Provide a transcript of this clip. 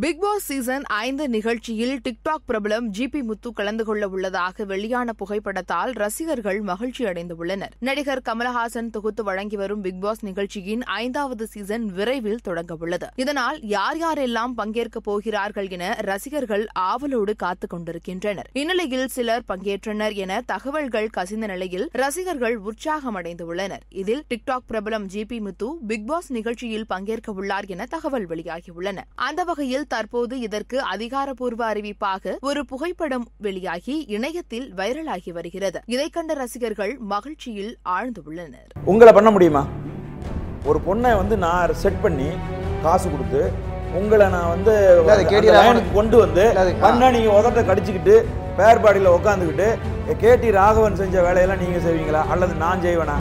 Big Boss season ஐந்து நிகழ்ச்சியில் TikTok பிரபலம் ஜிபி முத்து கலந்து கொள்ள உள்ளதாக வெளியான புகைப்படத்தால் ரசிகர்கள் மகிழ்ச்சி அடைந்துள்ளனர். நடிகர் கமலஹாசன் தொகுத்து வழங்கி வரும் பிக் பாஸ் நிகழ்ச்சியின் ஐந்தாவது சீசன் விரைவில் தொடங்க உள்ளது. இதனால் யார் யாரெல்லாம் பங்கேற்கப் போகிறார்கள் என ரசிகர்கள் ஆவலோடு காத்துக் கொண்டிருக்கின்றனர். இந்நிலையில் சிலர் பங்கேற்றனர் என தகவல்கள் கசிந்த நிலையில் ரசிகர்கள் உற்சாகம் அடைந்துள்ளனர் இதில் டிக்டாக் பிரபலம் ஜிபி முத்து பிக் பாஸ் நிகழ்ச்சியில் பங்கேற்க உள்ளார் என தகவல் வெளியாகியுள்ளன அந்த வகையில் தற்போது இதற்கு அதிகாரப்பூர்வ அறிவிப்பாக ஒரு புகைப்படம் வெளியாகி இணையத்தில் வைரலாகி வருகிறது. இதைக் கண்ட ரசிகர்கள் மகிழ்ச்சியில் ஆழ்ந்துள்ளனர் உங்களை பண்ண முடியுமா? ஒரு பொண்ணை வந்து நான் செட் பண்ணி காசு கொடுத்து உங்களை நான் வந்து கொண்டு வந்து பண்ணா நீங்க உதட்ட கடிச்சுக்கிட்டு பேர் பாடியில் உட்காந்துக்கிட்டு கேடி ராகவன் செஞ்ச வேலையெல்லாம் நீங்க செய்வீங்களா? அல்லது நான் செய்வேனா?